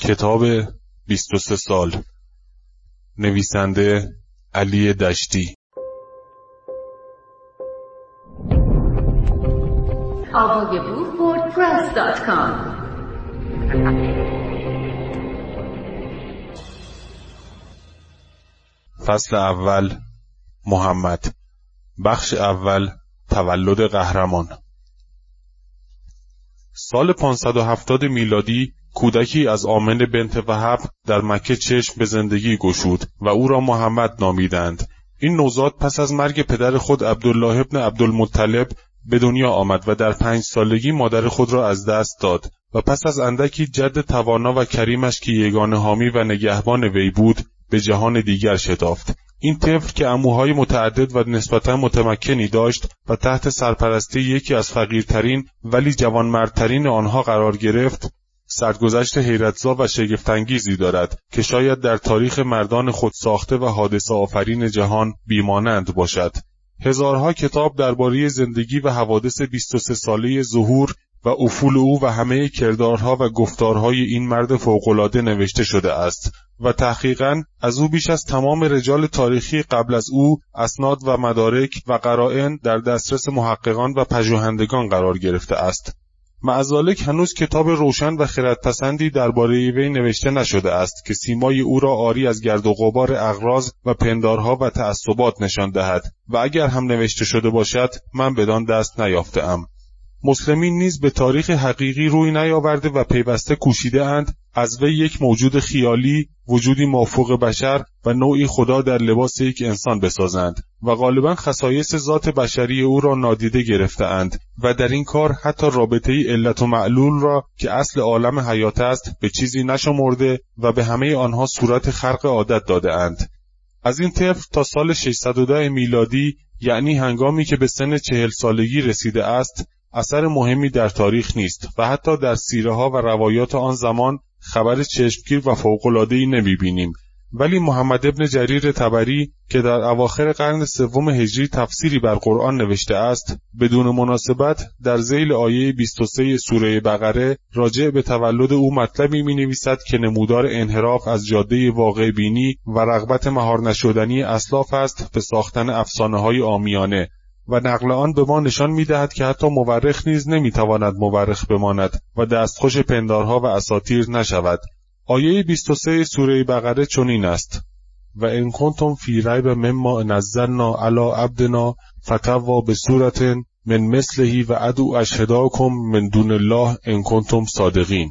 کتاب 23 سال. نویسنده علی دشتی. فصل اول محمد. بخش اول تولد قهرمان. سال 570 میلادی کودکی از آمن بنت وهب در مکه چشم به زندگی گشود و او را محمد نامیدند. این نوزاد پس از مرگ پدر خود عبدالله ابن عبدالمطلب به دنیا آمد و در پنج سالگی مادر خود را از دست داد و پس از اندکی جد توانا و کریمش که یگان حامی و نگهبان وی بود به جهان دیگر شتافت. این طفل که اموهای متعدد و نسبتا متمکنی داشت و تحت سرپرستی یکی از فقیرترین ولی جوانمردترین آنها قرار گرفت سرگذشت حیرتزا و شگفتانگیزی دارد که شاید در تاریخ مردان خود ساخته و حادثه آفرین جهان بیمانند باشد. هزارها کتاب درباره زندگی و حوادث 23 ساله ظهور و افول او و همه کردارها و گفتارهای این مرد فوقالعاده نوشته شده است و تحقیقا از او بیش از تمام رجال تاریخی قبل از او اسناد و مدارک و قرائن در دسترس محققان و پژوهندگان قرار گرفته است. معزالک هنوز کتاب روشن و خردپسندی درباره وی نوشته نشده است که سیمای او را آری از گرد و غبار اغراض و پندارها و تعصبات نشان دهد و اگر هم نوشته شده باشد من بدان دست نیافتهام. مسلمین نیز به تاریخ حقیقی روی نیاورده و پیوسته کوشیده اند از وی یک موجود خیالی وجودی مافوق بشر و نوعی خدا در لباس یک انسان بسازند و غالبا خصایص ذات بشری او را نادیده گرفتهاند و در این کار حتی رابطه ای علت و معلول را که اصل عالم حیات است به چیزی نشمرده و به همه آنها صورت خرق عادت داده اند. از این طفل تا سال 610 میلادی یعنی هنگامی که به سن چهل سالگی رسیده است اثر مهمی در تاریخ نیست و حتی در سیره ها و روایات آن زمان خبر چشمگیر و فوق‌العاده‌ای نمی‌بینیم. ولی محمد ابن جریر تبری که در اواخر قرن سوم هجری تفسیری بر قرآن نوشته است بدون مناسبت در زیل آیه 23 سوره بقره راجع به تولد او مطلبی می نویسد که نمودار انحراف از جاده واقع بینی و رغبت مهار نشدنی اسلاف است به ساختن افسانه های آمیانه. و نقل آن به ما نشان می‌دهد که حتی مورخ نیز نمی‌تواند مورخ بماند و دستخوش پندارها و اساطیر نشود. آیه 23 سوره بقره چنین است. و ان کنتم فی ریب مما نزلنا علی عبدنا فتوا به صورت من مثلهی و ادو اشهداکم من دون الله ان کنتم صادقین.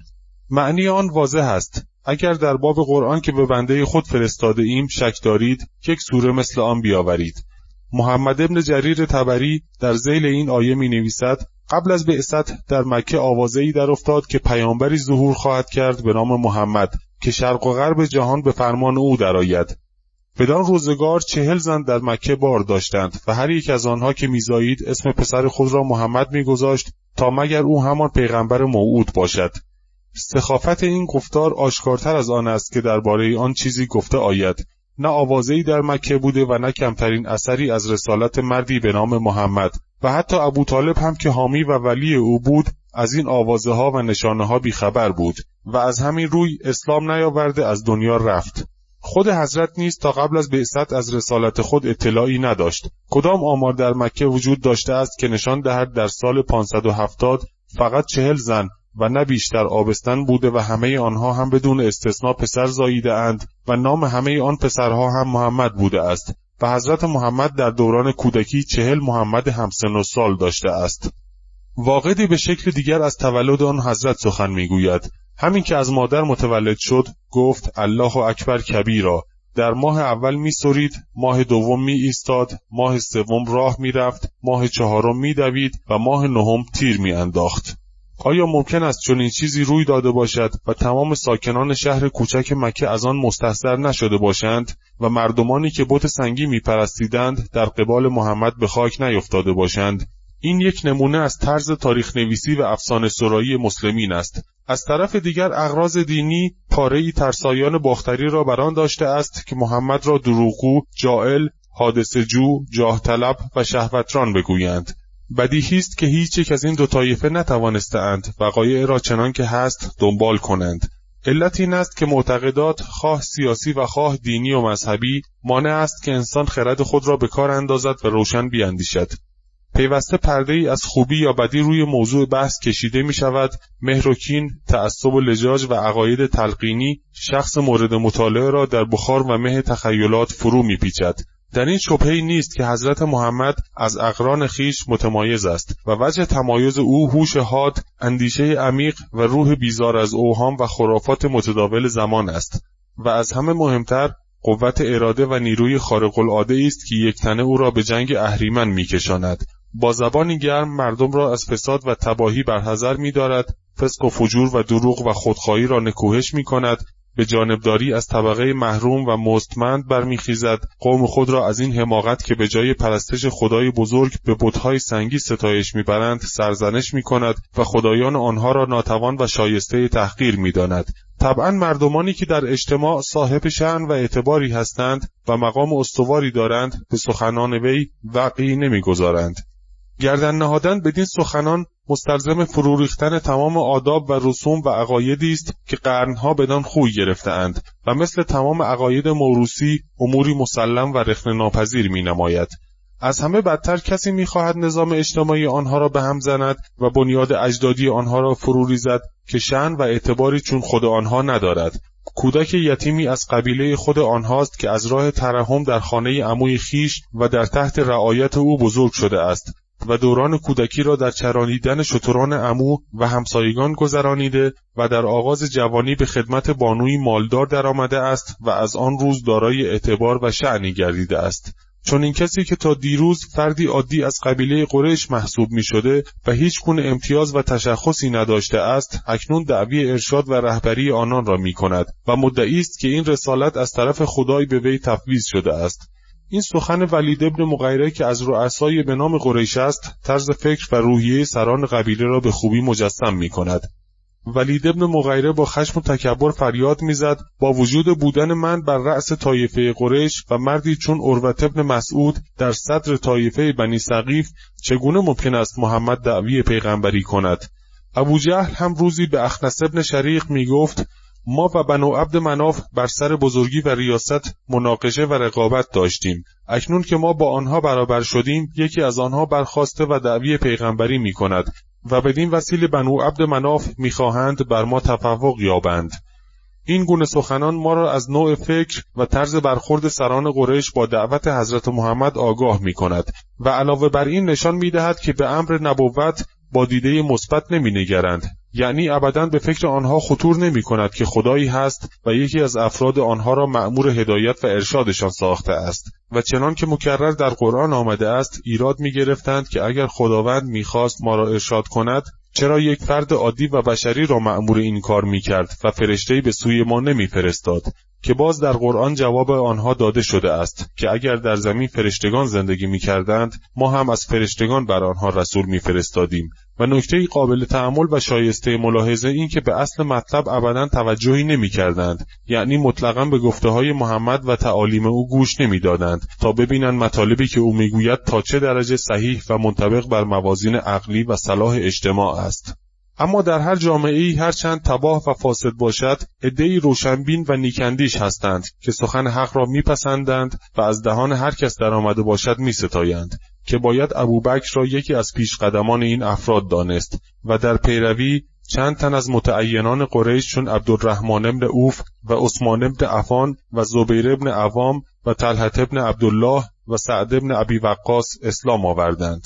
معنی آن واضح است. اگر در باب قرآن که به بنده خود فرستاده ایم شک دارید یک سوره مثل آن بیاورید. محمد ابن جریر تبری در زیل این آیه می نویسد قبل از بعثت در مکه آوازه در افتاد که پیامبری ظهور خواهد کرد به نام محمد که شرق و غرب جهان به فرمان او درآید. بدان روزگار چهل زن در مکه بار داشتند و هر یک از آنها که میزایید اسم پسر خود را محمد میگذاشت تا مگر او همان پیغمبر موعود باشد. سخافت این گفتار آشکارتر از آن است که درباره آن چیزی گفته آید. نه آوازهای در مکه بوده و نه کمترین اثری از رسالت مردی به نام محمد. و حتی ابو طالب هم که حامی و ولی او بود از این آوازه ها و نشانه ها بیخبر بود و از همین روی اسلام نیاورده از دنیا رفت. خود حضرت نیز تا قبل از بعثت از رسالت خود اطلاعی نداشت. کدام آمار در مکه وجود داشته است که نشان دهد در سال 570 فقط چهل زن و نه بیشتر آبستن بوده و همه آنها هم بدون استثنا پسر زاییده اند و نام همه آن پسرها هم محمد بوده است و حضرت محمد در دوران کودکی چهل محمد همسن و سال داشته است واقعی به شکل دیگر از تولد آن حضرت سخن می‌گوید همین که از مادر متولد شد گفت الله اکبر کبیرا در ماه اول می سرید، ماه دوم می ایستاد، ماه سوم راه می رفت، ماه چهارم می دوید و ماه نهم تیر می انداخت. آیا ممکن است چنین چیزی روی داده باشد و تمام ساکنان شهر کوچک مکه از آن مستحضر نشده باشند و مردمانی که بت سنگی میپرستیدند در قبال محمد به خاک نیفتاده باشند؟ این یک نمونه از طرز تاریخ نویسی و افسانه سرایی مسلمین است. از طرف دیگر اغراض دینی پارهای ترسایان باختری را بران داشته است که محمد را دروغگو جائل حادث جو جاه طلب و شهوتران بگویند. بدیهی است که هیچ یک از این دو طایفه نتوانستهاند وقایع را چنان که هست دنبال کنند. علت این است که معتقدات خواه سیاسی و خواه دینی و مذهبی مانع است که انسان خرد خود را به کار اندازد و روشن بیاندیشد پیوسته پرده ای از خوبی یا بدی روی موضوع بحث کشیده می شود مهر و کین تعصب و لجاج و عقاید تلقینی شخص مورد مطالعه را در بخار و مه تخیلات فرو می پیچد در این شبهی نیست که حضرت محمد از اقران خیش متمایز است و وجه تمایز او هوش حاد اندیشه عمیق و روح بیزار از اوهام و خرافات متداول زمان است و از همه مهمتر قوت اراده و نیروی خارق العاده است که یک تنه او را به جنگ اهریمن میکشاند. با زبانی گرم مردم را از فساد و تباهی برحذر میدارد فسق و فجور و دروغ و خودخواهی را نکوهش می کند به جانبداری از طبقه محروم و مستمند برمیخیزد. قوم خود را از این حماقت که به جای پرستش خدای بزرگ به بتهای سنگی ستایش می‌برند سرزنش می‌کند و خدایان آنها را ناتوان و شایسته تحقیر می‌داند. طبعا مردمانی که در اجتماع صاحب شعن و اعتباری هستند و مقام استواری دارند به سخنان وی وقعی نمی‌گذارند. گردن نهادن بدین سخنان مستلزم فرو ریختن تمام آداب و رسوم و عقایدی است که قرنها بدان خوی گرفتهاند و مثل تمام عقاید موروسی اموری مسلم و رخن ناپذیر می نماید. از همه بدتر کسی می‌خواهد نظام اجتماعی آنها را به هم زند و بنیاد اجدادی آنها را فرو ریزد که شن و اعتباری چون خود آنها ندارد کودک یتیمی از قبیله خود آنهاست که از راه ترحم در خانه عموی خیش و در تحت رعایت او بزرگ شده است و دوران کودکی را در چرانیدن شتران امو و همسایگان گذرانیده و در آغاز جوانی به خدمت بانوی مالدار درآمده است و از آن روز دارای اعتبار و شعنی گردیده است. چون این کسی که تا دیروز فردی عادی از قبیله قریش محسوب می شده و هیچ گونه امتیاز و تشخصی نداشته است اکنون دعوی ارشاد و رهبری آنان را می کند و مدعی است که این رسالت از طرف خدای به وی تفویض شده است. این سخن ولید ابن مغیره که از رؤسای به نام قریش است طرز فکر و روحیه سران قبیله را به خوبی مجسم می کند. ولید ابن مغیره با خشم و تکبر فریاد می‌زد با وجود بودن من بر رأس طایفه قریش و مردی چون اروت ابن مسعود در صدر طایفه بنی سقیف چگونه ممکن است محمد دعوی پیغمبری کند ابو جهل هم روزی به اخنس ابن شریق می گفت ما و بنو عبد مناف بر سر بزرگی و ریاست مناقشه و رقابت داشتیم. اکنون که ما با آنها برابر شدیم یکی از آنها برخواسته و دعوی پیغمبری می کند و بدین وسیله بنو عبد مناف می‌خواهند بر ما تفوق یابند. این گونه سخنان ما را از نوع فکر و طرز برخورد سران قریش با دعوت حضرت محمد آگاه می کند و علاوه بر این نشان می دهد که به امر نبوت با دیده مثبت نمی نگرند یعنی ابدا به فکر آنها خطور نمی کند که خدایی هست و یکی از افراد آنها را مأمور هدایت و ارشادشان ساخته است. و چنان که مکرر در قرآن آمده است ایراد می گرفتند که اگر خداوند می‌خواست ما را ارشاد کند چرا یک فرد عادی و بشری را مأمور این کار می کرد و فرشتهای به سوی ما نمی فرستاد که باز در قرآن جواب آنها داده شده است که اگر در زمین فرشتگان زندگی می کردند ما هم از فرشتگان بر آنها رسول می فرستادیم و نکته قابل تعمل و شایسته ملاحظه این که به اصل مطلب ابدا توجهی نمی کردند یعنی مطلقا به گفته های محمد و تعالیم او گوش نمی دادند تا ببینند مطالبی که او می‌گوید تا چه درجه صحیح و منطبق بر موازین عقلی و صلاح اجتماع است. اما در هر جامعه ای هر چند تباه و فاسد باشد عدهای روشنبین و نیکندیش هستند که سخن حق را میپسندند و از دهان هر کس در آمده باشد میستایند. که باید ابوبکر را یکی از پیشقدمان این افراد دانست و در پیروی چند تن از متعینان قریش چون عبدالرحمن ابن اوف و عثمان ابن عفان و زبیر ابن عوام و طلحت ابن عبدالله و سعد ابن ابی وقاص اسلام آوردند.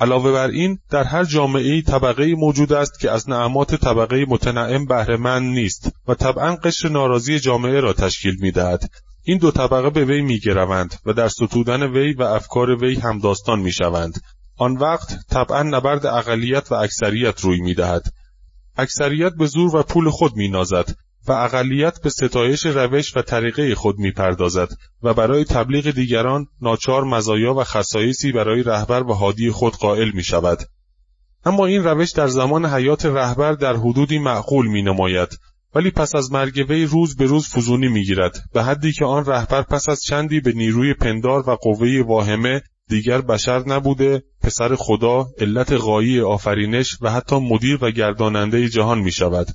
علاوه بر این در هر جامعه طبقه موجود است که از نعمات طبقه متنعم بهرهمند نیست و طبعا قشر ناراضی جامعه را تشکیل می‌دهد. این دو طبقه به وی میگروند و در ستودن وی و افکار وی همداستان می‌شوند. آن وقت طبعا نبرد اقلیت و اکثریت روی می‌دهد. اکثریت به زور و پول خود مینازد و اقلیت به ستایش روش و طریقه خود می‌پردازد و برای تبلیغ دیگران ناچار مزایا و خصایصی برای رهبر و حادی خود قائل می شود. اما این روش در زمان حیات رهبر در حدودی معقول می نماید ولی پس از مرگ وی روز به روز فزونی می گیرد به حدی که آن رهبر پس از چندی به نیروی پندار و قوه واهمه دیگر بشر نبوده پسر خدا علت غایی آفرینش و حتی مدیر و گرداننده جهان می شود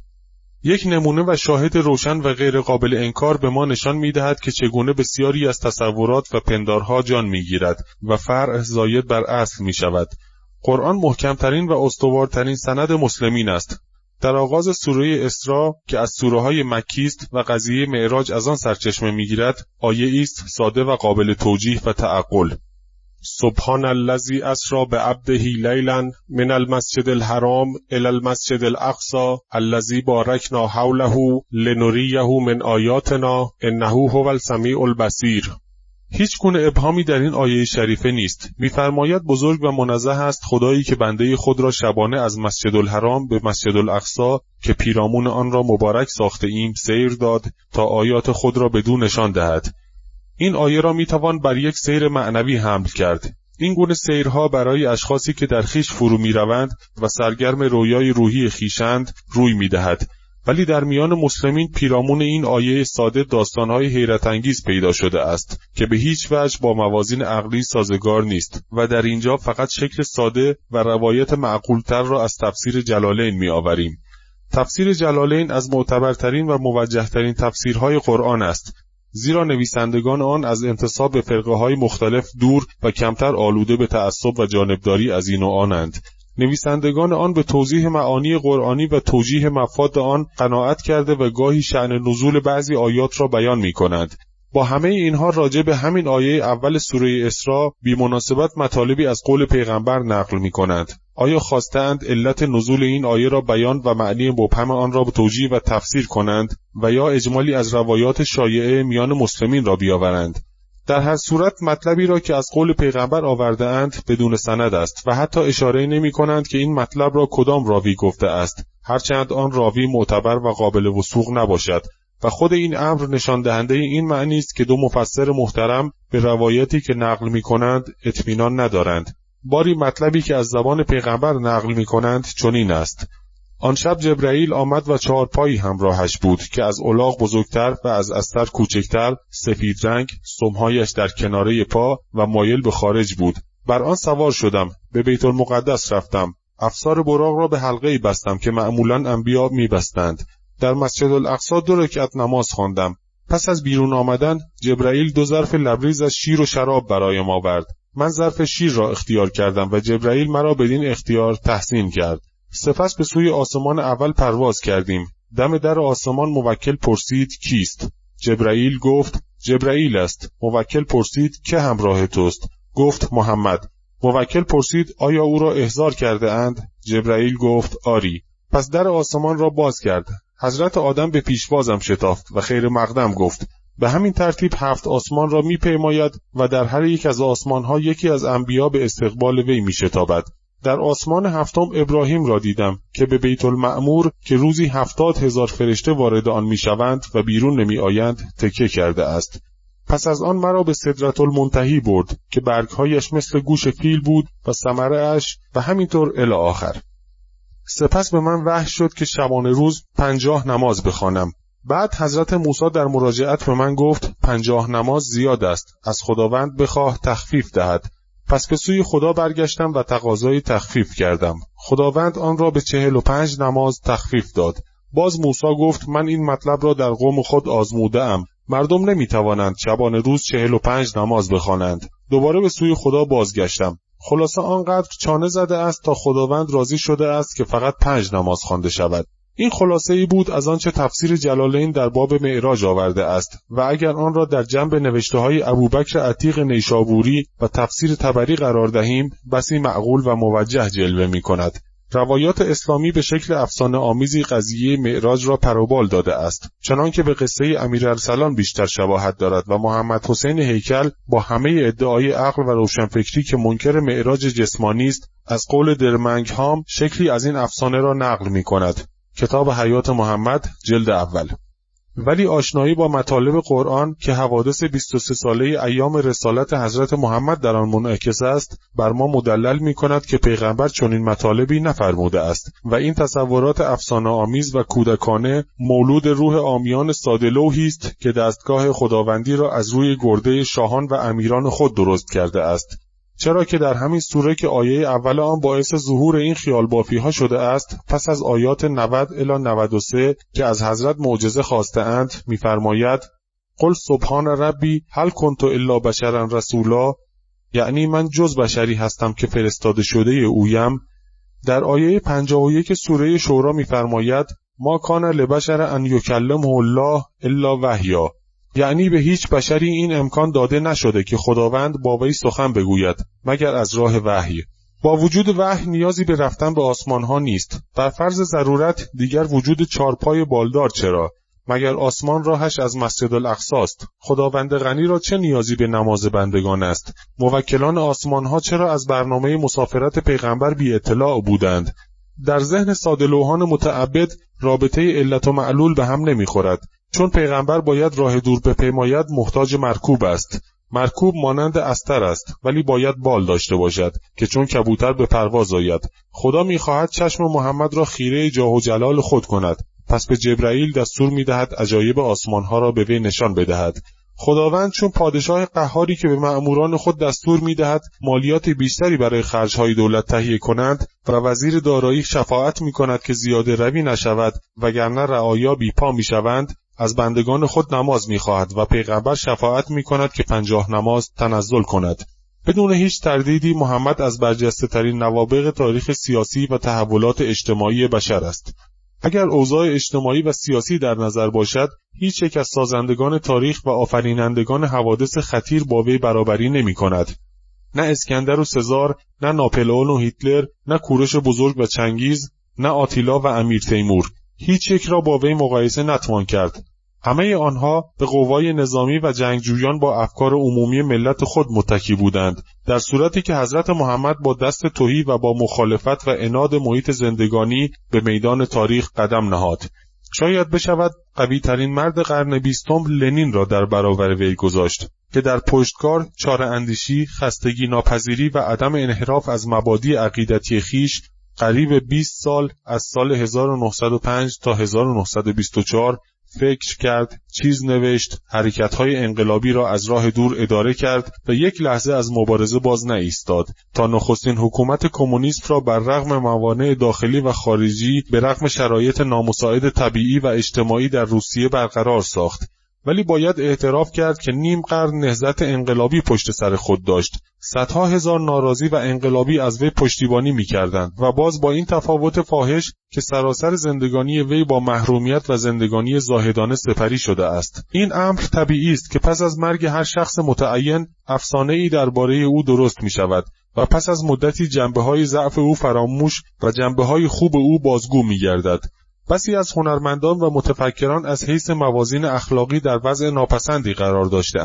یک نمونه و شاهد روشن و غیر قابل انکار به ما نشان می دهد که چگونه بسیاری از تصورات و پندارها جان می گیرد و فرع زاید بر اصل می شود. قرآن محکمترین و استوارترین سند مسلمین است. در آغاز سوره اسراء که از سوره های مکی است و قضیه معراج از آن سرچشمه می‌گیرد آیه است ساده و قابل توجیه و تعقل. سبحان الذی اسرا بعبده لیلا من المسجد الحرام الى المسجد الاقصى الذی بارکنا حوله لنریه من آیاتنا انه هو السمیع البصیر. هیچ گونه ابهامی در این آیه شریفه نیست. میفرماید بزرگ و منزه است خدایی که بنده خود را شبانه از مسجد الحرام به مسجد الاقصا که پیرامون آن را مبارک ساخته ایم سیر داد تا آیات خود را بدون نشان دهد. این آیه را می‌توان بر یک سیر معنوی حمل کرد. این گونه سیرها برای اشخاصی که در خیش فرو می‌روند و سرگرم رویای روحی خیشند روی می‌دهد. ولی در میان مسلمین پیرامون این آیه ساده داستانهای حیرت انگیز پیدا شده است که به هیچ وجه با موازین عقلی سازگار نیست و در اینجا فقط شکل ساده و روایت معقولتر را از تفسیر جلالین می آوریم. تفسیر جلالین از معتبرترین و موجهترین تفسیرهای قرآن است زیرا نویسندگان آن از انتصاب به فرقه های مختلف دور و کمتر آلوده به تعصب و جانبداری از این و آنند نویسندگان آن به توضیح معانی قرآنی و توجیه مفاد آن قناعت کرده و گاهی شعن نزول بعضی آیات را بیان می کنند. با همه اینها راجع به همین آیه اول سوره اسراء بی مناسبت مطالبی از قول پیغمبر نقل می کنند. آیا خواستند علت نزول این آیه را بیان و معنی مبهم آن را به توجیه و تفسیر کنند و یا اجمالی از روایات شایعه میان مسلمین را بیاورند در هر صورت مطلبی را که از قول پیغمبر آورده اند بدون سند است و حتی اشاره نمی کنند که این مطلب را کدام راوی گفته است. هرچند آن راوی معتبر و قابل وسوق نباشد و خود این امر نشان دهنده این معنی است که دو مفسر محترم به روایتی که نقل می کنند اطمینان ندارند. باری مطلبی که از زبان پیغمبر نقل می کنند چنین است. آن شب جبرئیل آمد و چهار پایی همراهش بود که از الاغ بزرگتر و از استر کوچکتر سفید رنگ سمهایش در کناره پا و مایل به خارج بود. بر آن سوار شدم به بیت المقدس رفتم. افسار براغ را به حلقه بستم که معمولا انبیا میبستند. در مسجد الاقصا دو رکعت نماز خواندم. پس از بیرون آمدن جبرئیل دو ظرف لبریز از شیر و شراب برایم آورد. من ظرف شیر را اختیار کردم و جبرئیل مرا بدین اختیار تحسین کرد. سپس به سوی آسمان اول پرواز کردیم. دم در آسمان موکل پرسید کیست؟ جبرائیل گفت جبرائیل است. موکل پرسید که همراه توست؟ گفت محمد. موکل پرسید آیا او را احضار کرده اند؟ جبرائیل گفت آری. پس در آسمان را باز کرد. حضرت آدم به پیشوازم شتافت و خیر مقدم گفت به همین ترتیب هفت آسمان را میپیماید و در هر یک از آسمانها یکی از انبیا به استقبال وی میشتابد. در آسمان هفتم ابراهیم را دیدم که به بیت المعمور که روزی هفتاد هزار فرشته وارد آن می‌شوند و بیرون نمی آیند تکه کرده است. پس از آن مرا به صدرت المنتهی برد که برگهایش مثل گوش فیل بود و سمره اش و همینطور الی آخر. سپس به من وحش شد که شبانه روز پنجاه نماز بخوانم. بعد حضرت موسی در مراجعت به من گفت پنجاه نماز زیاد است از خداوند بخواه تخفیف دهد پس به سوی خدا برگشتم و تقاضای تخفیف کردم. خداوند آن را به چهل و پنج نماز تخفیف داد. باز موسی گفت من این مطلب را در قوم خود آزموده ام. مردم نمی توانند شبان روز چهل و پنج نماز بخوانند. دوباره به سوی خدا بازگشتم. خلاصه آنقدر چانه زده است تا خداوند راضی شده است که فقط پنج نماز خوانده شود. این خلاصه ای بود از آنچه تفسیر جلالین در باب معراج آورده است و اگر آن را در جنب نوشته های ابوبکر عتیق نیشابوری و تفسیر تبری قرار دهیم بسی معقول و موجه جلوه می کند. روایات اسلامی به شکل افسانه آمیزی قضیه معراج را پروبال داده است چنانکه به قصه امیر ارسلان بیشتر شباهت دارد و محمد حسین هیکل با همه ادعای عقل و روشنفکری که منکر معراج جسمانی است از قول درمنگ هام شکلی از این افسانه را نقل می کند کتاب حیات محمد جلد اول. ولی آشنایی با مطالب قرآن که حوادث 23 ساله ایام رسالت حضرت محمد در آن منعکس است بر ما مدلل می کند که پیغمبر چنین مطالبی نفرموده است و این تصورات افسانه آمیز و کودکانه مولود روح آمیان سادلوهی است که دستگاه خداوندی را از روی گرده شاهان و امیران خود درست کرده است. چرا که در همین سوره که آیه اول آن باعث ظهور این خیال بافی ها شده است پس از آیات 90 الی 93 که از حضرت معجزه خواسته اند میفرماید قل سبحان ربی هل کنت الا بشرا رسولا؟ یعنی من جز بشری هستم که فرستاده شده اویم. در آیه 51 سوره شورا میفرماید ما کان لبشر ان یکلمه الله الا وحیا. یعنی به هیچ بشری این امکان داده نشده که خداوند با وی سخن بگوید مگر از راه وحی. با وجود وحی نیازی به رفتن به آسمان ها نیست. در فرض ضرورت دیگر وجود چارپای بالدار چرا؟ مگر آسمان راهش از مسجد الاقصاست خداوند غنی را چه نیازی به نماز بندگان است؟ موکلان آسمان ها چرا از برنامه مسافرت پیغمبر بی اطلاع بودند؟ در ذهن سادلوهان متعبد رابطه علت و معلول به هم نمی‌خورد. چون پیغمبر باید راه دور بپیماید محتاج مرکوب است. مرکوب مانند استر است ولی باید بال داشته باشد که چون کبوتر به پرواز آید. خدا می‌خواهد چشم محمد را خیره جاه و جلال خود کند. پس به جبرائیل دستور می‌دهد عجایب آسمانها را به وی نشان بدهد. خداوند چون پادشاه قهاری که به مأموران خود دستور می‌دهد مالیات بیشتری برای خرجهای دولت تهیه کنند و وزیر دارایی شفاعت می کند که زیاده روی نشود وگرنه رعایا بیپا می‌شوند از بندگان خود نماز می‌خواهد و پیغمبر شفاعت می کند که پنجاه نماز تنزل کند بدون هیچ تردیدی محمد از برجسته ترین نوابق تاریخ سیاسی و تحولات اجتماعی بشر است اگر اوضاع اجتماعی و سیاسی در نظر باشد هیچ یک از سازندگان تاریخ و آفرینندگان حوادث خطیر با وی برابری نمی کند. نه اسکندر و سزار، نه ناپلئون و هیتلر، نه کورش بزرگ و چنگیز، نه آتیلا و امیر تیمور. هیچ یک را با وی مقایسه نتوان کرد. همه آنها به قوای نظامی و جنگجویان با افکار عمومی ملت خود متکی بودند. در صورتی که حضرت محمد با دست توهی و با مخالفت و اناد محیط زندگانی به میدان تاریخ قدم نهاد. شاید بشود قوی ترین مرد قرن بیستم لنین را در برابر وی گذاشت که در پشتکار چاره اندیشی، خستگی ناپذیری و عدم انحراف از مبادی عقیدتی خیش قریب 20 سال از سال 1905 تا 1924 فکر کرد، چیز نوشت، حرکتهای انقلابی را از راه دور اداره کرد و یک لحظه از مبارزه باز نایستاد تا نخستین حکومت کمونیست را بر رغم موانع داخلی و خارجی به رغم شرایط نامساعد طبیعی و اجتماعی در روسیه برقرار ساخت. ولی باید اعتراف کرد که نیم قرن نهزت انقلابی پشت سر خود داشت. صدها هزار ناراضی و انقلابی از وی پشتیبانی می‌کردند و باز با این تفاوت فاحش که سراسر زندگانی وی با محرومیت و زندگانی زاهدانه سپری شده است. این امر طبیعی است که پس از مرگ هر شخص متعین افسانه ای درباره او درست می شود و پس از مدتی جنبه های ضعف او فراموش و جنبه های خوب او بازگو می گردد بسی از هنرمندان و متفکران از حیث موازین اخلاقی در وضع ناپسندی قرار داشته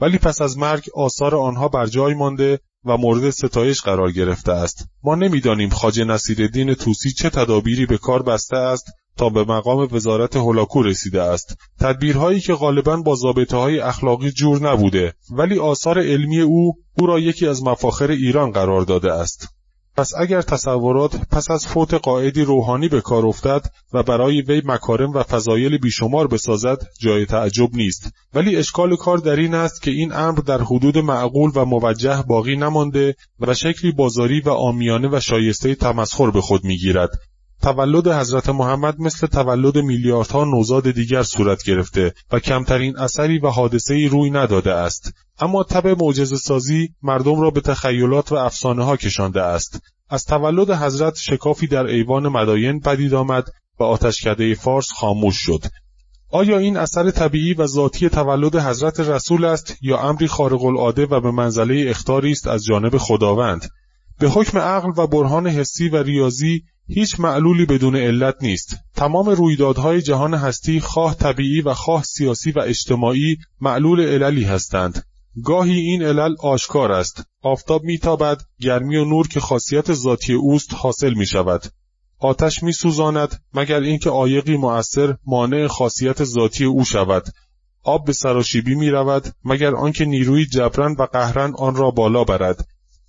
ولی پس از مرگ آثار آنها بر جای مانده و مورد ستایش قرار گرفته است. ما نمی‌دانیم خواجه نصیرالدین توسی چه تدابیری به کار بسته است تا به مقام وزارت هولاکو رسیده است. تدبیرهایی که غالبا با ضابطه های اخلاقی جور نبوده ولی آثار علمی او او را یکی از مفاخر ایران قرار داده است. پس اگر تصورات پس از فوت قائدی روحانی به کار افتد و برای وی مکارم و فضایل بیشمار بسازد جای تعجب نیست. ولی اشکال کار در این است که این امر در حدود معقول و موجه باقی نمانده و شکلی بازاری و آمیانه و شایسته تمسخر به خود می‌گیرد. تولد حضرت محمد مثل تولد میلیاردها نوزاد دیگر صورت گرفته و کمترین اثری و حادثه‌ای روی نداده است. اما تب معجزه سازی مردم را به تخیلات و افسانه ها کشانده است. از تولد حضرت شکافی در ایوان مداین پدید آمد و آتشکده فارس خاموش شد. آیا این اثر طبیعی و ذاتی تولد حضرت رسول است یا امری خارق العاده و به منزله اختاری است از جانب خداوند؟ به حکم عقل و برهان حسی و ریاضی هیچ معلولی بدون علت نیست. تمام رویدادهای جهان هستی خواه طبیعی و خواه سیاسی و اجتماعی معلول عللی هستند. گاهی این علل آشکار است. آفتاب میتابد گرمی و نور که خاصیت ذاتی اوست حاصل می شود آتش می سوزاند مگر اینکه عایقی مؤثر مانع خاصیت ذاتی او شود. آب به سراشیبی می رود مگر آنکه نیروی جبران و قهرن آن را بالا برد.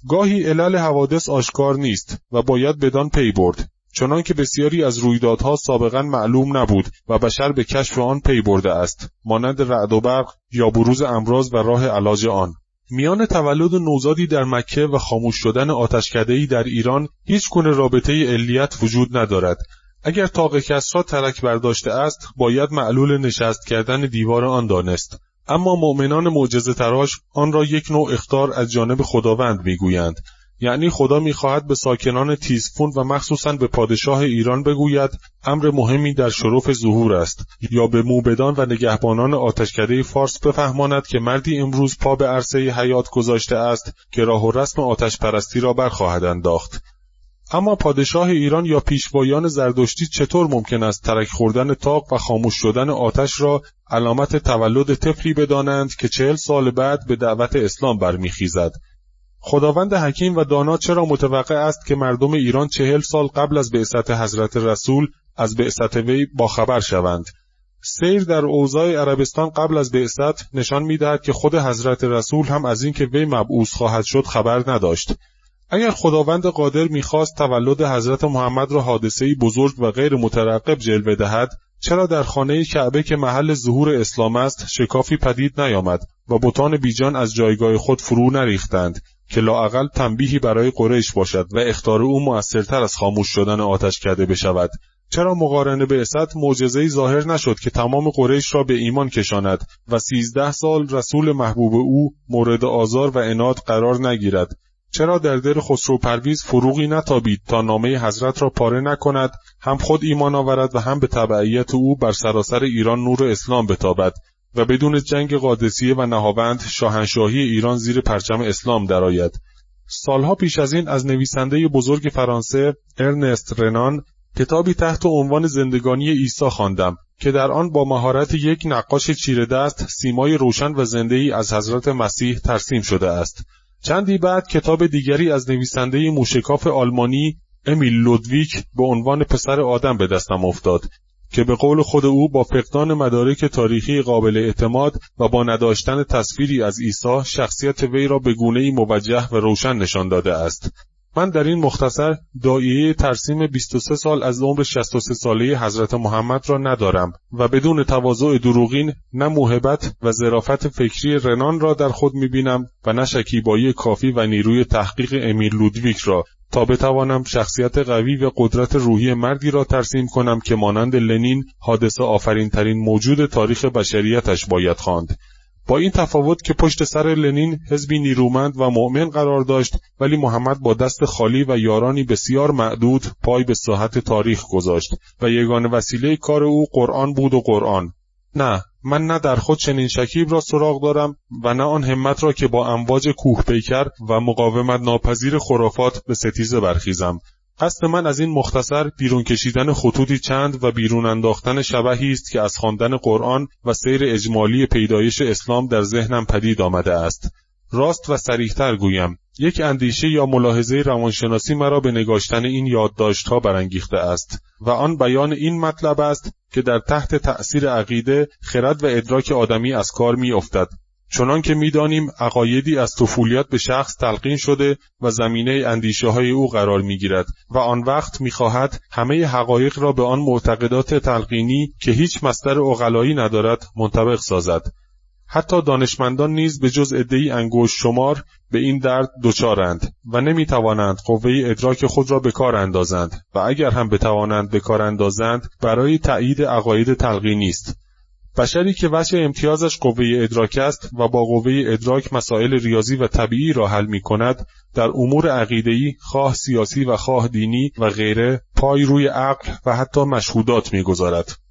گاهی علل حوادث آشکار نیست و باید بدان پی برد چنانکه بسیاری از رویدادها سابقا معلوم نبود و بشر به کشف آن پی برده است مانند رعد و برق یا بروز امراض و راه علاج آن. میان تولد نوزادی در مکه و خاموش شدن آتشکدهای در ایران هیچ گونه رابطه علیت وجود ندارد. اگر تاق کسرا ترک برداشته است باید معلول نشست کردن دیوار آن دانست. اما مؤمنان معجزه تراش آن را یک نوع اختار از جانب خداوند می‌گویند. یعنی خدا می‌خواهد به ساکنان تیزفون و مخصوصا به پادشاه ایران بگوید امر مهمی در شرف ظهور است. یا به موبدان و نگهبانان آتشکده فارس بفهماند که مردی امروز پا به عرصه حیات گذاشته است که راه و رسم آتش پرستی را برخواهد انداخت. اما پادشاه ایران یا پیشوایان زردشتی چطور ممکن است ترک خوردن تاق و خاموش شدن آتش را علامت تولد طفلی بدانند که چهل سال بعد به دعوت اسلام برمیخیزد؟ خداوند حکیم و دانا چرا متوقع است که مردم ایران چهل سال قبل از بعثت حضرت رسول از بعثت وی باخبر شوند؟ سیر در اوضاع عربستان قبل از بعثت نشان می‌دهد که خود حضرت رسول هم از اینکه وی مبعوث خواهد شد خبر نداشت. اگر خداوند قادر می‌خواست تولد حضرت محمد را حادثه بزرگ و غیر مترقب جلوه دهد چرا در خانه کعبه که محل ظهور اسلام است شکافی پدید نیامد و بتان بیجان از جایگاه خود فرو نریختند که لااقل تنبیهی برای قریش باشد و اختار او موثرتر از خاموش شدن آتش کرده بشود؟ چرا مقارنه به اسد معجزهای ظاهر نشد که تمام قریش را به ایمان کشاند و سیزده سال رسول محبوب او مورد آزار و اناد قرار نگیرد؟ چرا در دل خسرو پرویز فروغی نتابید تا نامه حضرت را پاره نکند هم خود ایمان آورد و هم به تبعیت او بر سراسر ایران نور اسلام بتابد و بدون جنگ قادسیه و نهاوند شاهنشاهی ایران زیر پرچم اسلام درآید. سالها پیش از این از نویسنده بزرگ فرانسه ارنست رنان کتابی تحت عنوان زندگانی عیسی خواندم که در آن با مهارت یک نقاش چیره دست سیمای روشن و زنده ای از حضرت مسیح ترسیم شده است. چندی بعد کتاب دیگری از نویسنده موشکاف آلمانی امیل لودویک به عنوان پسر آدم به دستم افتاد که به قول خود او با فقدان مدارک تاریخی قابل اعتماد و با نداشتن تصویری از عیسی شخصیت وی را به گونه موجه و روشن نشان داده است. من در این مختصر دایه ترسیم 23 سال از عمر 63 ساله حضرت محمد را ندارم و بدون تواضع دروغین نه موهبت و ظرافت فکری رنان را در خود می‌بینم و نه شکیبایی کافی و نیروی تحقیق امیر لودویک را تا بتوانم شخصیت قوی و قدرت روحی مردی را ترسیم کنم که مانند لنین حادثه آفرین ترین موجود تاریخ بشریتش باید خواند. با این تفاوت که پشت سر لنین حزبی نیرومند و مؤمن قرار داشت ولی محمد با دست خالی و یارانی بسیار معدود پای به ساحت تاریخ گذاشت و یگان وسیله کار او قرآن بود و قرآن. نه من نه در خود چنین شکیب را سراغ دارم و نه آن همت را که با امواج کوه پیکر و مقاومت ناپذیر خرافات به ستیزه برخیزم. قصد من از این مختصر بیرون کشیدن خطوطی چند و بیرون انداختن شبهی است که از خواندن قرآن و سیر اجمالی پیدایش اسلام در ذهنم پدید آمده است. راست و سریحتر گویم یک اندیشه یا ملاحظه روانشناسی مرا به نگاشتن این یادداشتها برانگیخته است و آن بیان این مطلب است که در تحت تأثیر عقیده خرد و ادراک آدمی از کار می افتد چنان که می‌دانیم عقایدی از طفولیت به شخص تلقین شده و زمینه اندیشه های او قرار می گیرد و آن وقت می خواهد همه حقایق را به آن معتقدات تلقینی که هیچ مصدر اغلایی ندارد منطبق سازد. حتی دانشمندان نیز به جز عدهای انگوش شمار به این درد دچارند و نمی توانند قوه ادراک خود را به کار اندازند و اگر هم بتوانند به کار اندازند برای تأیید عقاید تلقینی است. بشری که وجه امتیازش قوه ادراک است و با قوه ادراک مسائل ریاضی و طبیعی را حل می کند در امور عقیدهی خواه سیاسی و خواه دینی و غیره پای روی عقل و حتی مشهودات می‌گذارد.